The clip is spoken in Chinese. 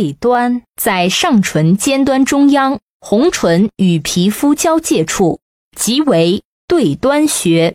对端在上唇尖端中央红唇与皮肤交界处即为对端穴。